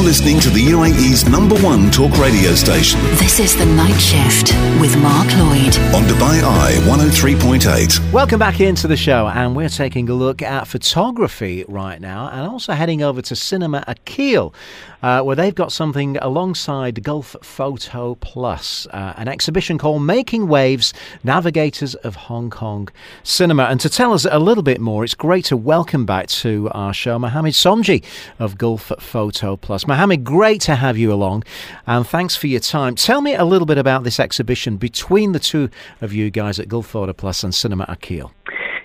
You're listening to the UAE's number one talk radio station. This is The Night Shift with Mark Lloyd. On Dubai Eye 103.8. Welcome back into the show, and we're taking a look at photography right now, and also heading over to Cinema Akil, uh, where they've got something alongside Gulf Photo Plus, uh, an exhibition called Making Waves Navigators of Hong Kong Cinema. And to tell us a little bit more, it's great to welcome back to our show Mohamed Somji of Gulf Photo Plus. Mohamed, great to have you along, and thanks for your time. Tell me a little bit about this exhibition between the two of you guys at Gulf Photo Plus and Cinema Akil.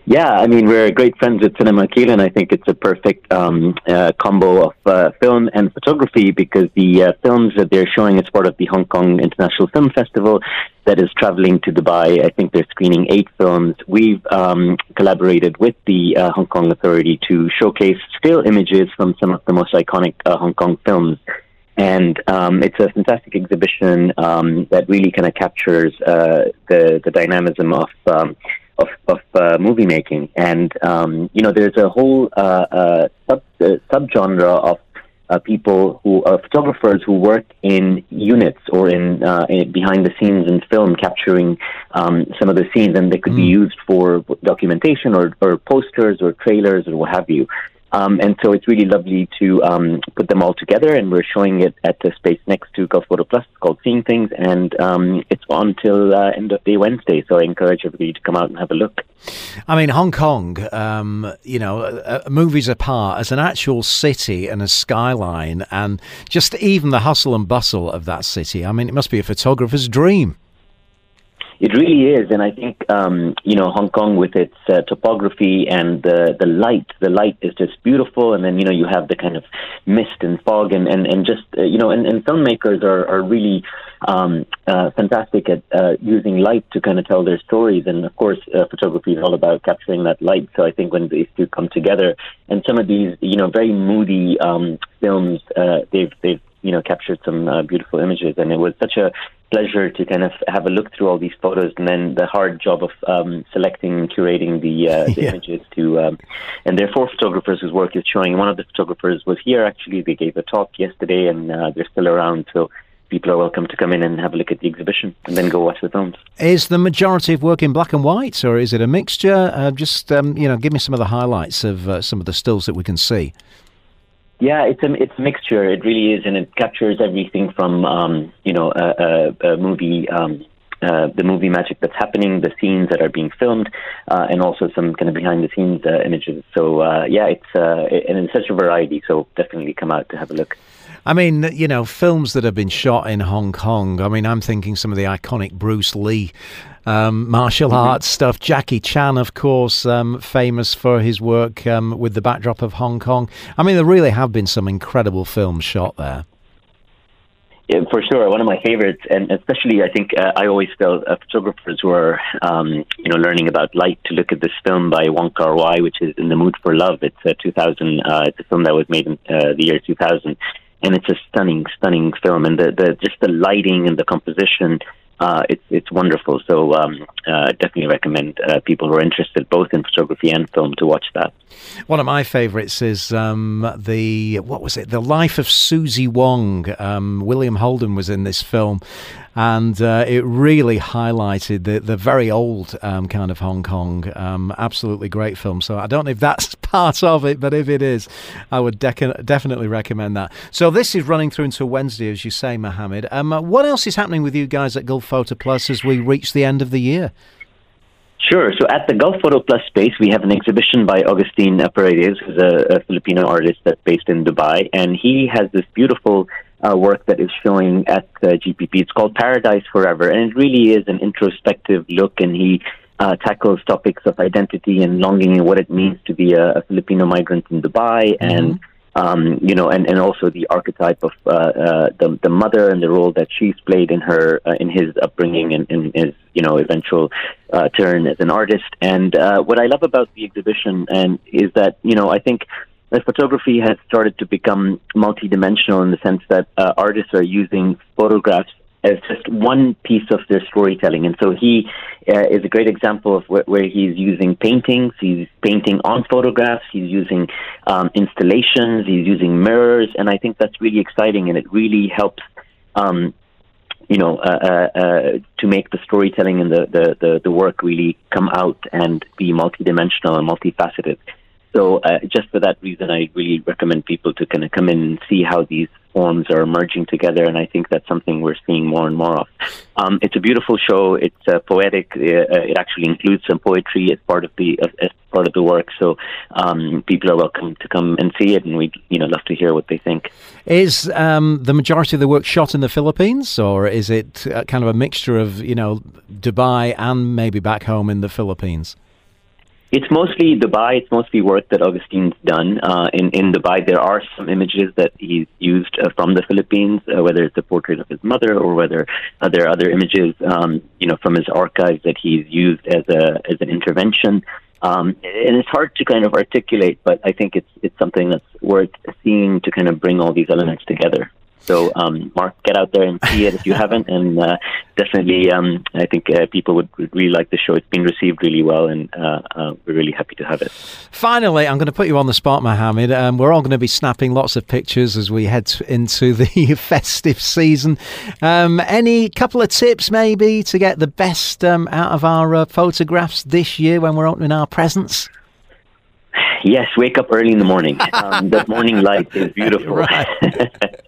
Yeah, I mean, we're great friends at Cinema Akil, and I think it's a perfect um, uh, combo of uh, film and photography because the uh, films that they're showing as part of the Hong Kong International Film Festival that is traveling to Dubai. I think they're screening eight films. We've um, collaborated with the uh, Hong Kong Authority to showcase still images from some of the most iconic uh, Hong Kong films. And um, it's a fantastic exhibition um, that really kind of captures uh, the the dynamism of um, of, of uh, movie making. And um, you know, there's a whole uh, uh, sub uh, subgenre of uh, people who are photographers who work in units or in, uh, in behind the scenes in film, capturing um, some of the scenes, and they could mm. be used for documentation or, or posters or trailers or what have you. Um, and so it's really lovely to um, put them all together, and we're showing it at the space next to Gulf Photo Plus. It's called Seeing Things, and um, it's on till uh, end of day Wednesday. So I encourage everybody to come out and have a look. I mean, Hong Kong, um, you know, uh, uh, movies apart, as an actual city and a skyline, and just even the hustle and bustle of that city. I mean, it must be a photographer's dream. It really is, and I think um, you know Hong Kong with its uh, topography and the the light. The light is just beautiful, and then you know you have the kind of mist and fog, and and and just uh, you know, and, and filmmakers are are really um, uh, fantastic at uh, using light to kind of tell their stories. And of course, uh, photography is all about capturing that light. So I think when these two come together, and some of these you know very moody um, films, uh, they've they've you know captured some uh, beautiful images, and it was such a pleasure to kind of have a look through all these photos, and then the hard job of um, selecting and curating the, uh, the yeah. images to. Um, and there are four photographers whose work is showing. One of the photographers was here actually. They gave a talk yesterday, and uh, they're still around. So people are welcome to come in and have a look at the exhibition and then go watch the films. Is the majority of work in black and white, or is it a mixture? Uh, just um, you know, give me some of the highlights of uh, some of the stills that we can see. Yeah, it's a it's a mixture. It really is, and it captures everything from um, you know a, a, a movie. Um, uh, the movie magic that's happening, the scenes that are being filmed, uh, and also some kind of behind the scenes uh, images. So uh, yeah, it's uh, and it's such a variety. So definitely come out to have a look. I mean, you know, films that have been shot in Hong Kong. I mean, I'm thinking some of the iconic Bruce Lee um, martial mm-hmm. arts stuff. Jackie Chan, of course, um, famous for his work um, with the backdrop of Hong Kong. I mean, there really have been some incredible films shot there. Yeah, for sure, one of my favorites, and especially I think uh, I always tell uh, photographers who are, um, you know, learning about light to look at this film by Wong Kar Wai, which is In the Mood for Love. It's a 2000. Uh, it's a film that was made in uh, the year 2000, and it's a stunning, stunning film, and the, the just the lighting and the composition uh, it's it's wonderful. So um, uh, definitely recommend uh, people who are interested both in photography and film to watch that. One of my favourites is um, the what was it? The Life of Suzie Wong. Um, William Holden was in this film, and uh, it really highlighted the the very old um, kind of Hong Kong. Um, absolutely great film. So I don't know if that's part of it, but if it is, I would definitely recommend that. So this is running through until Wednesday, as you say, Mohamed. Um, what else is happening with you guys at Gulf Photo Plus as we reach the end of the year? Sure. So at the Gulf Photo Plus space, we have an exhibition by Augustine Paredes, who's a, a Filipino artist that's based in Dubai, and he has this beautiful uh, work that is showing at uh, GPP. It's called Paradise Forever, and it really is an introspective look, and he uh, tackles topics of identity and longing and what it means to be a, a Filipino migrant in Dubai, mm-hmm. and um, you know, and, and also the archetype of uh, uh, the the mother and the role that she's played in her uh, in his upbringing and in his you know eventual uh, turn as an artist. And uh, what I love about the exhibition and is that you know I think that photography has started to become multidimensional in the sense that uh, artists are using photographs as just one piece of their storytelling. And so he uh, is a great example of wh- where he's using paintings, he's painting on photographs, he's using um, installations, he's using mirrors, and I think that's really exciting, and it really helps. Um, you know, uh, uh, uh, to make the storytelling and the, the, the, the work really come out and be multidimensional and multifaceted. So uh, just for that reason, I really recommend people to kind of come in and see how these forms are merging together, and I think that's something we're seeing more and more of. Um, it's a beautiful show. It's uh, poetic. Uh, uh it actually includes some poetry as part of the as part of the work. So um, people are welcome to come and see it, and we you know love to hear what they think. Is um, the majority of the work shot in the Philippines, or is it uh, kind of a mixture of you know Dubai and maybe back home in the Philippines? It's mostly Dubai. It's mostly work that Augustine's done. Uh, in in Dubai, there are some images that he's used uh, from the Philippines, uh, whether it's a portrait of his mother or whether uh, there are other images, um, you know, from his archives that he's used as a as an intervention. Um, and it's hard to kind of articulate, but I think it's it's something that's worth seeing to kind of bring all these elements together. So, um, Mark, get out there and see it if you haven't, and uh, definitely, um, I think uh, people would, would, really like the show. It's been received really well, and uh, uh we're really happy to have it. Finally, I'm going to put you on the spot, Mohamed. Um, we're all going to be snapping lots of pictures as we head into the festive season. Um, any couple of tips, maybe, to get the best um, out of our uh, photographs this year when we're opening our presents? Yes, wake up early in the morning. Um, that morning light is beautiful. that,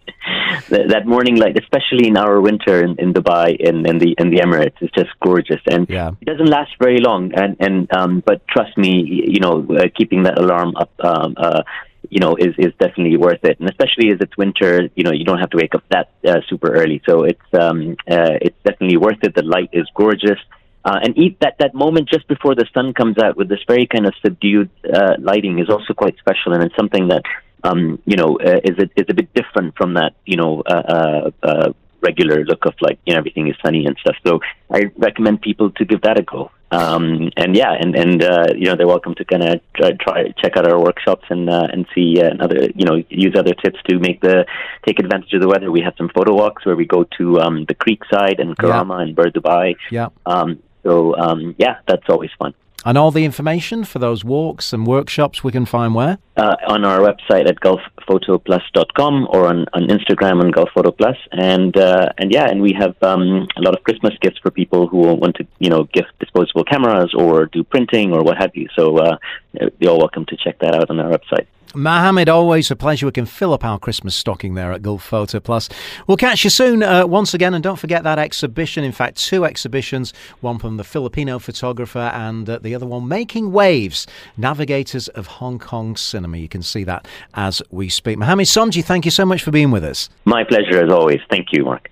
that morning light, especially in our winter in, in Dubai in, in the in the Emirates, is just gorgeous, and yeah. it doesn't last very long. And and um, but trust me, you know, uh, keeping that alarm up. Um, uh, you know, is is definitely worth it, and especially as it's winter, you know, you don't have to wake up that uh, super early, so it's um, uh, it's definitely worth it. The light is gorgeous, uh, and eat that that moment just before the sun comes out with this very kind of subdued uh, lighting is also quite special, and it's something that um, you know, uh, is it is a bit different from that, you know, uh, uh, uh, regular look of like you know everything is sunny and stuff. So I recommend people to give that a go. Um, and yeah, and and uh, you know they're welcome to kind of try, try check out our workshops and uh, and see uh, another you know use other tips to make the take advantage of the weather. We have some photo walks where we go to um, the creek side and Karama yeah. and Bur Dubai. Yeah. Um, so um, yeah, that's always fun. And all the information for those walks and workshops we can find where? Uh, on our website at gulfphotoplus.com or on, on Instagram on gulfphotoplus. And uh, and yeah, and we have um, a lot of Christmas gifts for people who want to you know gift disposable cameras or do printing or what have you. So uh, you're all welcome to check that out on our website. Mohamed, always a pleasure. We can fill up our Christmas stocking there at Gulf Photo Plus. We'll catch you soon uh, once again, and don't forget that exhibition. In fact, two exhibitions one from the Filipino photographer and uh, the other one, Making Waves Navigators of Hong Kong Cinema. You can see that as we speak. Mohamed Somji, thank you so much for being with us. My pleasure, as always. Thank you, Mark.